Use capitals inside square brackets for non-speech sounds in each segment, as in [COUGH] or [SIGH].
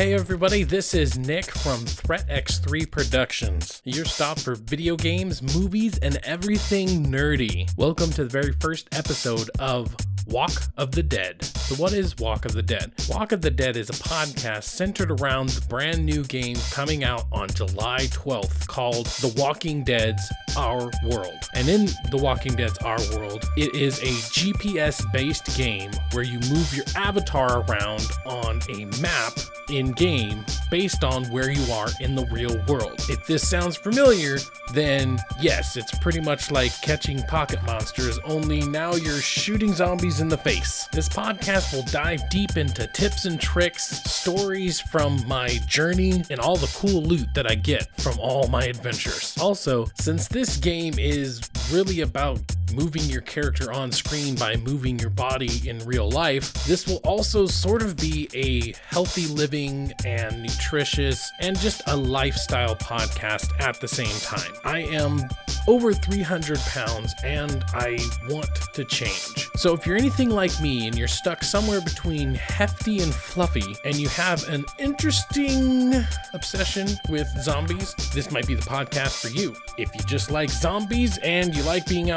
Hey everybody, this is Nick from Threat X3 Productions, your stop for video games, movies, and everything nerdy. Welcome to the very first episode of Walk of the Dead. So, what is Walk of the Dead? Walk of the Dead is a podcast centered around the brand new game coming out on July 12th called The Walking Dead's Our World. And in The Walking Dead's Our World, it is a GPS based game where you move your avatar around on a map in game based on where you are in the real world. If this sounds familiar, then yes, it's pretty much like catching pocket monsters, only now you're shooting zombies in the face. This podcast will dive deep into tips and tricks, stories from my journey, and all the cool loot that I get from all my adventures. Also, since this game is really about moving your character on screen by moving your body in real life, this will also sort of be a healthy living and nutritious and just a lifestyle podcast at the same time. I am over 300 pounds and I want to change. So if you're anything like me and you're stuck somewhere between hefty and fluffy and you have an interesting obsession with zombies, this might be the podcast for you. If you just like zombies and you like being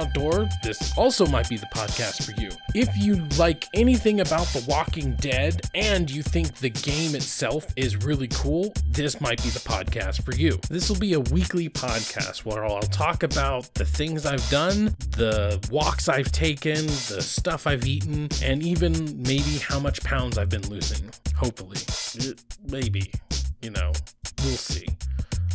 this also might be the podcast for you. If you like anything about The Walking Dead and you think the game itself is really cool, this might be the podcast for you. This will be a weekly podcast where I'll talk about the things I've done, the walks I've taken, the stuff I've eaten, and even maybe how much pounds I've been losing. Hopefully. Maybe. You know, we'll see.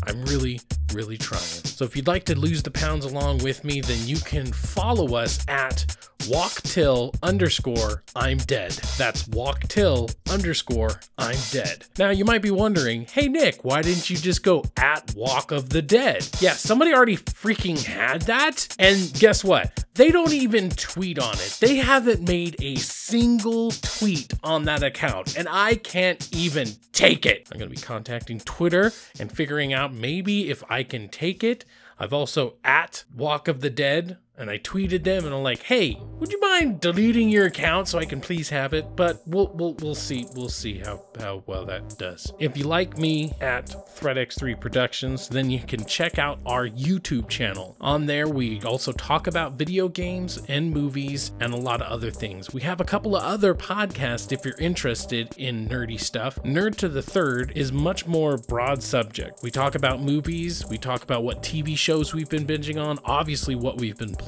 I'm really, really trying. So if you'd like to lose the pounds along with me, then you can follow us at walk till underscore I'm dead. That's walk till underscore I'm dead. Now you might be wondering, hey Nick, why didn't you just go at walk of the dead? Yeah, somebody already freaking had that. And guess what? They don't even tweet on it. They haven't made a single tweet on that account, and I can't even take it. I'm gonna be contacting Twitter and figuring out maybe if I can take it. I've also at Walk of the Dead and I tweeted them and I'm like, "Hey, would you mind deleting your account so I can please have it?" But we'll we'll, we'll see we'll see how how well that does. If you like me at ThreatX3 Productions, then you can check out our YouTube channel. On there, we also talk about video games and movies and a lot of other things. We have a couple of other podcasts if you're interested in nerdy stuff. Nerd to the Third is much more broad subject. We talk about movies, we talk about what TV shows we've been binging on, obviously what we've been playing,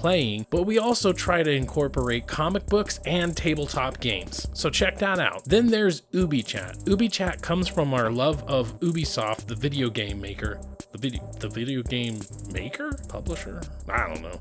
but we also try to incorporate comic books and tabletop games. So check that out. Then there's Ubi Chat. Ubi Chat comes from our love of Ubisoft, the video game maker. The video the video game maker? Publisher? I don't know.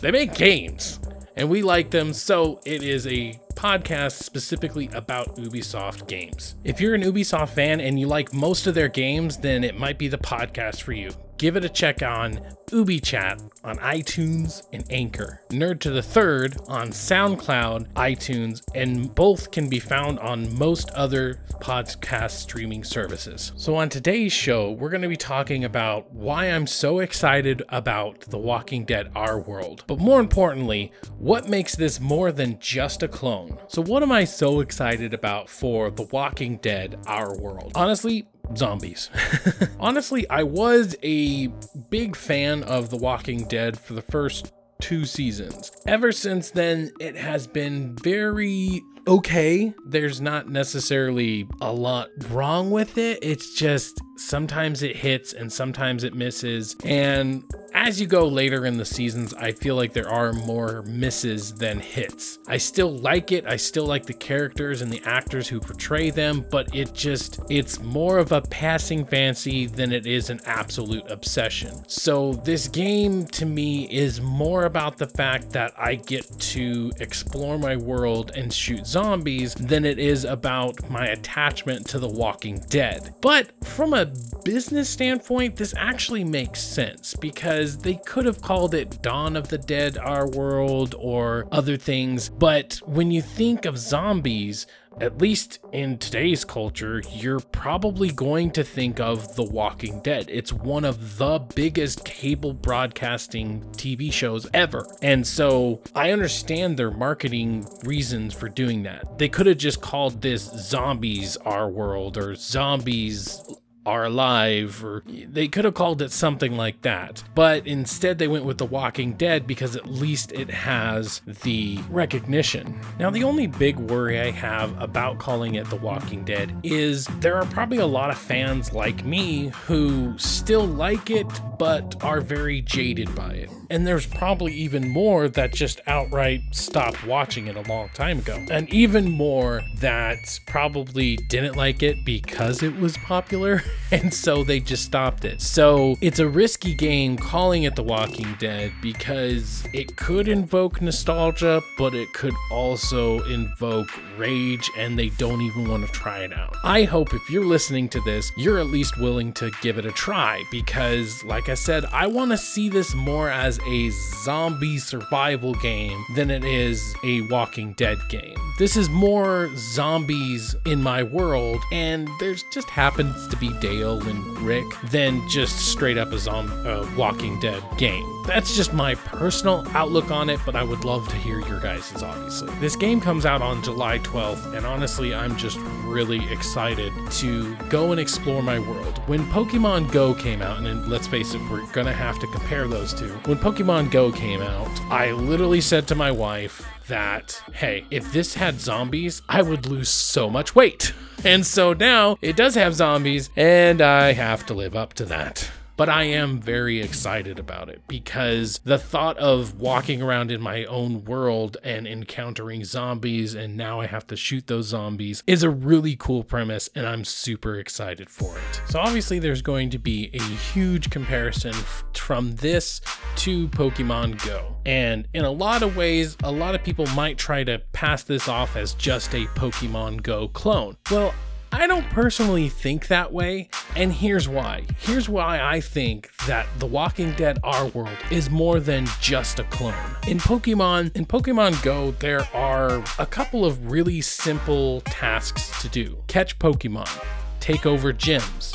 They make games. And we like them, so it is a podcast specifically about Ubisoft games. If you're an Ubisoft fan and you like most of their games, then it might be the podcast for you. Give it a check on Ubi Chat on iTunes and Anchor. Nerd to the Third on SoundCloud, iTunes, and both can be found on most other podcast streaming services. So, on today's show, we're going to be talking about why I'm so excited about The Walking Dead Our World. But more importantly, what makes this more than just a clone? So, what am I so excited about for The Walking Dead Our World? Honestly, zombies. [LAUGHS] Honestly, I was a big fan of The Walking Dead for the first two seasons. Ever since then, it has been very okay. There's not necessarily a lot wrong with it. It's just sometimes it hits and sometimes it misses. And as you go later in the seasons, I feel like there are more misses than hits. I still like it. I still like the characters and the actors who portray them, but it just, it's more of a passing fancy than it is an absolute obsession. So this game to me is more about the fact that I get to explore my world and shoot zombies than it is about my attachment to The Walking Dead. But from a business standpoint, this actually makes sense because they could have called it Dawn of the Dead Our World or other things. But when you think of zombies, at least in today's culture, you're probably going to think of The Walking Dead. It's one of the biggest cable broadcasting TV shows ever. And so I understand their marketing reasons for doing that. They could have just called this Zombies Our World or Zombies are alive or they could have called it something like that. But instead they went with the walking dead because at least it has the recognition. Now the only big worry i have about calling it the walking dead is there are probably a lot of fans like me who still like it but are very jaded by it. And there's probably even more that just outright stopped watching it a long time ago. And even more that probably didn't like it because it was popular [LAUGHS] [LAUGHS] and so they just stopped it. So it's a risky game calling it The Walking Dead because it could invoke nostalgia, but it could also invoke rage, and they don't even want to try it out. I hope if you're listening to this, you're at least willing to give it a try because, like I said, I want to see this more as a zombie survival game than it is a Walking Dead game. This is more zombies in my world, and there's just happens to be Dale and Rick than just straight up a zombie uh, Walking Dead game. That's just my personal outlook on it, but I would love to hear your guys's. Obviously, this game comes out on July 12th, and honestly, I'm just really excited to go and explore my world. When Pokemon Go came out, and let's face it, we're gonna have to compare those two. When Pokemon Go came out, I literally said to my wife that, hey, if this had zombies, I would lose so much weight. And so now it does have zombies, and I have to live up to that but I am very excited about it because the thought of walking around in my own world and encountering zombies and now I have to shoot those zombies is a really cool premise and I'm super excited for it. So obviously there's going to be a huge comparison from this to Pokemon Go. And in a lot of ways, a lot of people might try to pass this off as just a Pokemon Go clone. Well, I don't personally think that way, and here's why. Here's why I think that The Walking Dead Our World is more than just a clone. In Pokemon, in Pokemon Go, there are a couple of really simple tasks to do. Catch Pokemon, take over gyms,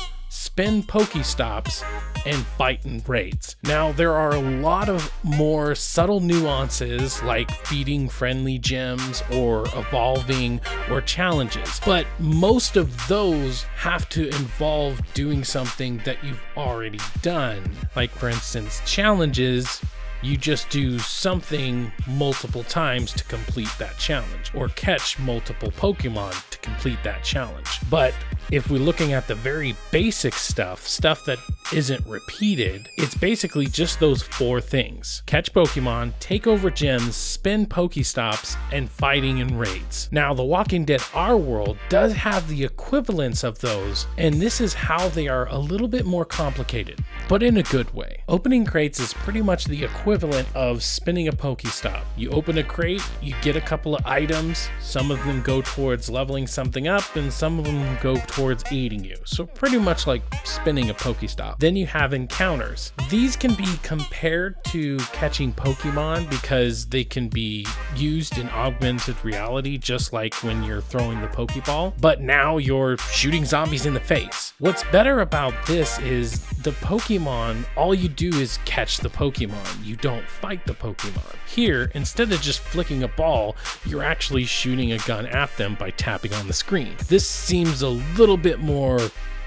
spin Pokestops, and fight in raids. Now, there are a lot of more subtle nuances like feeding friendly gyms or evolving or challenges, but most of those have to involve doing something that you've already done. Like, for instance, challenges you just do something multiple times to complete that challenge, or catch multiple Pokemon to complete that challenge. But if we're looking at the very basic stuff, stuff that isn't repeated, it's basically just those four things catch Pokemon, take over gyms, spin Pokestops, and fighting in raids. Now, The Walking Dead Our World does have the equivalents of those, and this is how they are a little bit more complicated, but in a good way. Opening crates is pretty much the equivalent of spinning a Pokestop. You open a crate, you get a couple of items, some of them go towards leveling something up, and some of them go towards aiding you. So, pretty much like spinning a Pokestop. Then you have encounters. These can be compared to catching Pokemon because they can be used in augmented reality, just like when you're throwing the Pokeball, but now you're shooting zombies in the face. What's better about this is the Pokemon, all you do is catch the Pokemon. You don't fight the Pokemon. Here, instead of just flicking a ball, you're actually shooting a gun at them by tapping on the screen. This seems a little bit more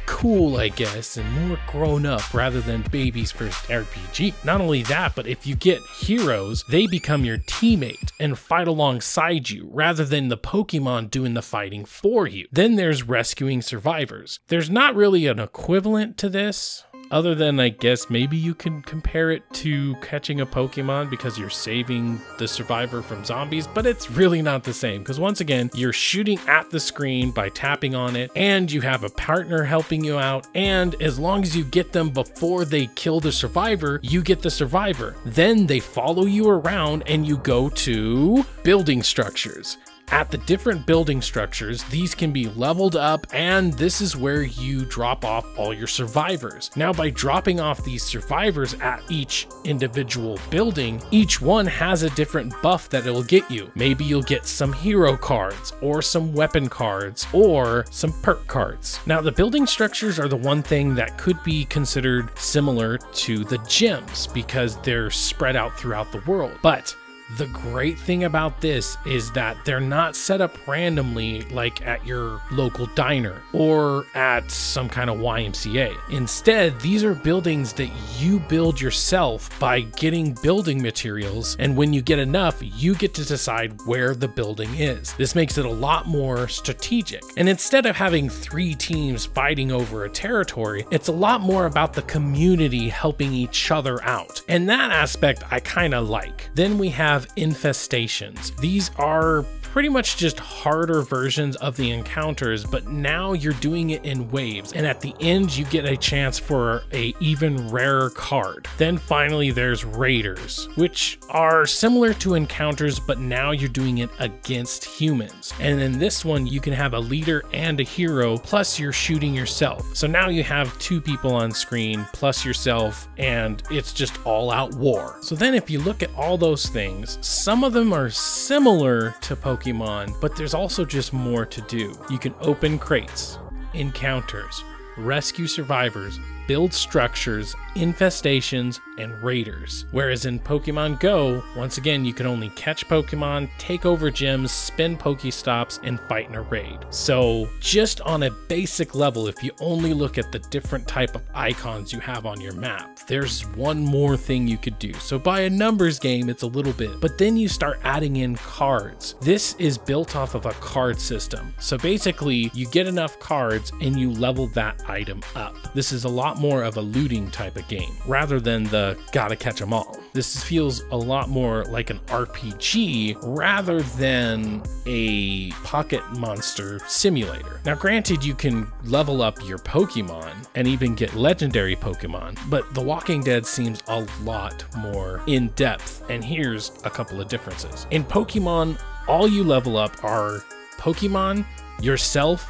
cool, I guess, and more grown up rather than baby's first RPG. Not only that, but if you get heroes, they become your teammate and fight alongside you rather than the Pokemon doing the fighting for you. Then there's rescuing survivors. There's not really an equivalent to this other than I guess maybe you can compare it to catching a Pokemon because you're saving the survivor from zombies, but it's really not the same because once again, you're shooting at the screen by tapping on it, and you have a partner helping you out. And as long as you get them before they kill the survivor, you get the survivor. Then they follow you around and you go to building structures At the different building structures, these can be leveled up, and this is where you drop off all your survivors. Now, by dropping off these survivors at each individual building, each one has a different buff that it will get you. Maybe you'll get some hero cards, or some weapon cards, or some perk cards. Now, the building structures are the one thing that could be considered similar to the gyms because they're spread out throughout the world. But the great thing about this is that they're not set up randomly like at your local diner or at some kind of YMCA. Instead, these are buildings that you build yourself by getting building materials, and when you get enough, you get to decide where the building is. This makes it a lot more strategic. And instead of having three teams fighting over a territory, it's a lot more about the community helping each other out. And that aspect I kind of like. Then we have have infestations. These are pretty much just harder versions of the encounters, but now you're doing it in waves. And at the end, you get a chance for a even rarer card. Then finally, there's raiders, which are similar to encounters, but now you're doing it against humans. And in this one, you can have a leader and a hero, plus you're shooting yourself. So now you have two people on screen, plus yourself, and it's just all out war. So then if you look at all those things, some of them are similar to Pokemon Pokemon, but there's also just more to do. You can open crates, encounters, rescue survivors, build structures, infestations, and raiders. Whereas in Pokemon Go, once again, you can only catch Pokemon, take over gyms, spin Pokestops, and fight in a raid. So, just on a basic level, if you only look at the different type of icons you have on your map, there's one more thing you could do. So, by a numbers game, it's a little bit, but then you start adding in cards. This is built off of a card system. So, basically, you get enough cards and you level that item up. This is a lot more of a looting type of game rather than the gotta catch them all. This feels a lot more like an RPG rather than a pocket monster simulator. Now, granted, you can level up your Pokemon and even get legendary Pokemon, but The Walking Dead seems a lot more in depth, and here's a couple of differences. In Pokemon, all you level up are Pokemon, yourself,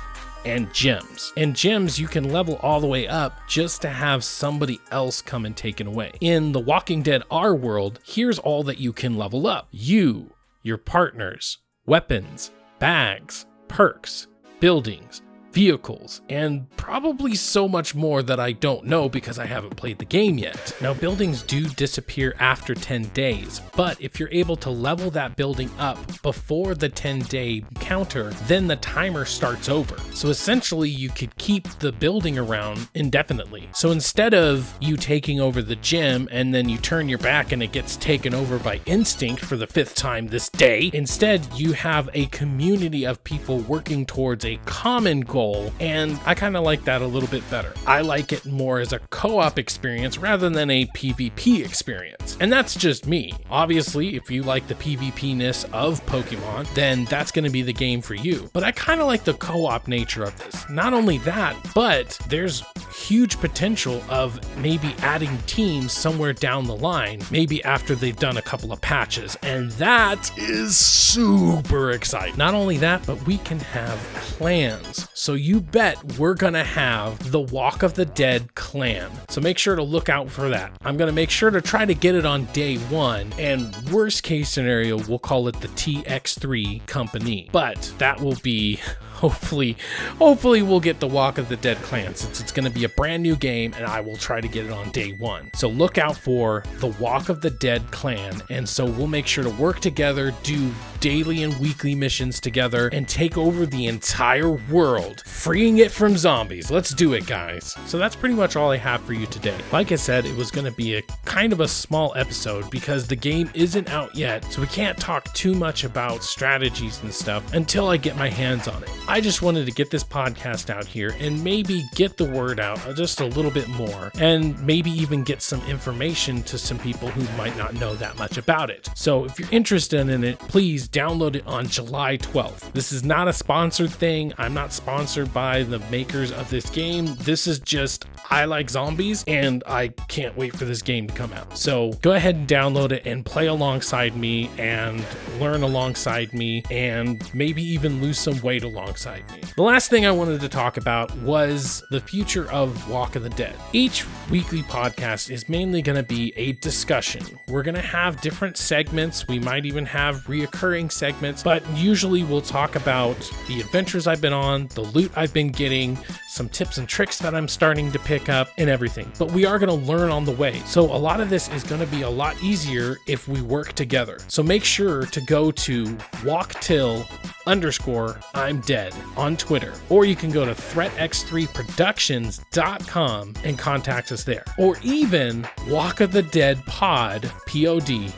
and gyms. And gyms you can level all the way up just to have somebody else come and take it away. In the Walking Dead Our world, here's all that you can level up. You, your partners, weapons, bags, perks, buildings, vehicles, and probably so much more that I don't know because I haven't played the game yet. Now, buildings do disappear after 10 days, but if you're able to level that building up before the 10 day counter, then the timer starts over. So essentially, you could keep the building around indefinitely. So instead of you taking over the gym and then you turn your back and it gets taken over by instinct for the fifth time this day, instead, you have a community of people working towards a common goal and I kind of like that a little bit better. I like it more as a co op experience rather than a PvP experience. And that's just me. Obviously, if you like the PvP ness of Pokemon, then that's going to be the game for you. But I kind of like the co op nature of this. Not only that, but there's huge potential of maybe adding teams somewhere down the line, maybe after they've done a couple of patches. And that is super exciting. Not only that, but we can have clans. So you bet we're gonna have the Walk of the Dead clan. So make sure to look out for that. I'm gonna make sure to try to get it on day one, and worst case scenario, we'll call it the TX3 company. But that will be hopefully, hopefully we'll get the Walk of the Dead clan since it's going to be a brand new game and I will try to get it on day one. So look out for the Walk of the Dead clan. And so we'll make sure to work together, do daily and weekly missions together, and take over the entire world, freeing it from zombies. Let's do it, guys. So that's pretty much all I have for you today. Like I said, it was going to be a kind of a small episode because the game isn't out yet, so we can't talk too much about strategies and stuff until I get my hands on it. Just wanted to get this podcast out here and maybe get the word out just a little bit more and maybe even get some information to some people who might not know that much about it. So if you're interested in it, please download it on July 12th. This is not a sponsored thing. I'm not sponsored by the makers of this game. This is just, I like zombies and I can't wait for this game to come out. So go ahead and download it and play alongside me and learn alongside me and maybe even lose some weight alongside me. The last thing I wanted to talk about was the future of Walk of the Dead. Each weekly podcast is mainly going to be a discussion. We're going to have different segments. We might even have reoccurring segments, but usually we'll talk about the adventures I've been on, the loot I've been getting, some tips and tricks that I'm starting to pick up, and everything. But we are going to learn on the way. So a lot of this is going to be a lot easier if we work together. So make sure to go to walk till underscore I'm dead on Twitter, or you can go to threatx3productions.com and contact us there, or even walk of the dead pod pod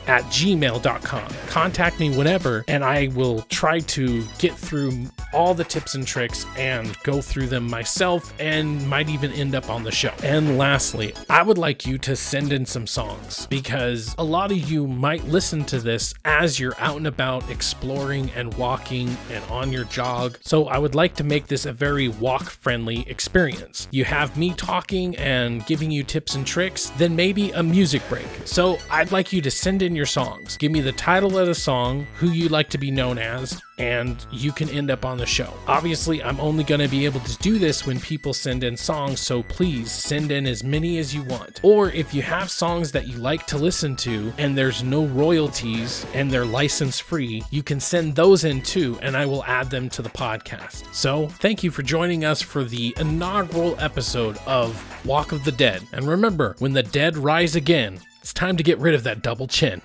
at gmail.com. Contact me whenever, and I will try to get through all the tips and tricks and go through them myself and might even end up on the show. And lastly, I would like you to send in some songs because a lot of you might listen to this as you're out and about exploring and walking and on your jog. So I would like to make this a very walk friendly experience. You have me talking and giving you tips and tricks, then maybe a music break. So I'd like you to send in your songs. Give me the title of the song, who you'd like to be known as, and you can end up on the show. Obviously, I'm only going to be able to do this when people send in songs, so please send in as many as you want. Or if you have songs that you like to listen to and there's no royalties and they're license free, you can send those in too, and I will add them to the podcast. So, thank you for joining us for the inaugural episode of Walk of the Dead. And remember, when the dead rise again, it's time to get rid of that double chin.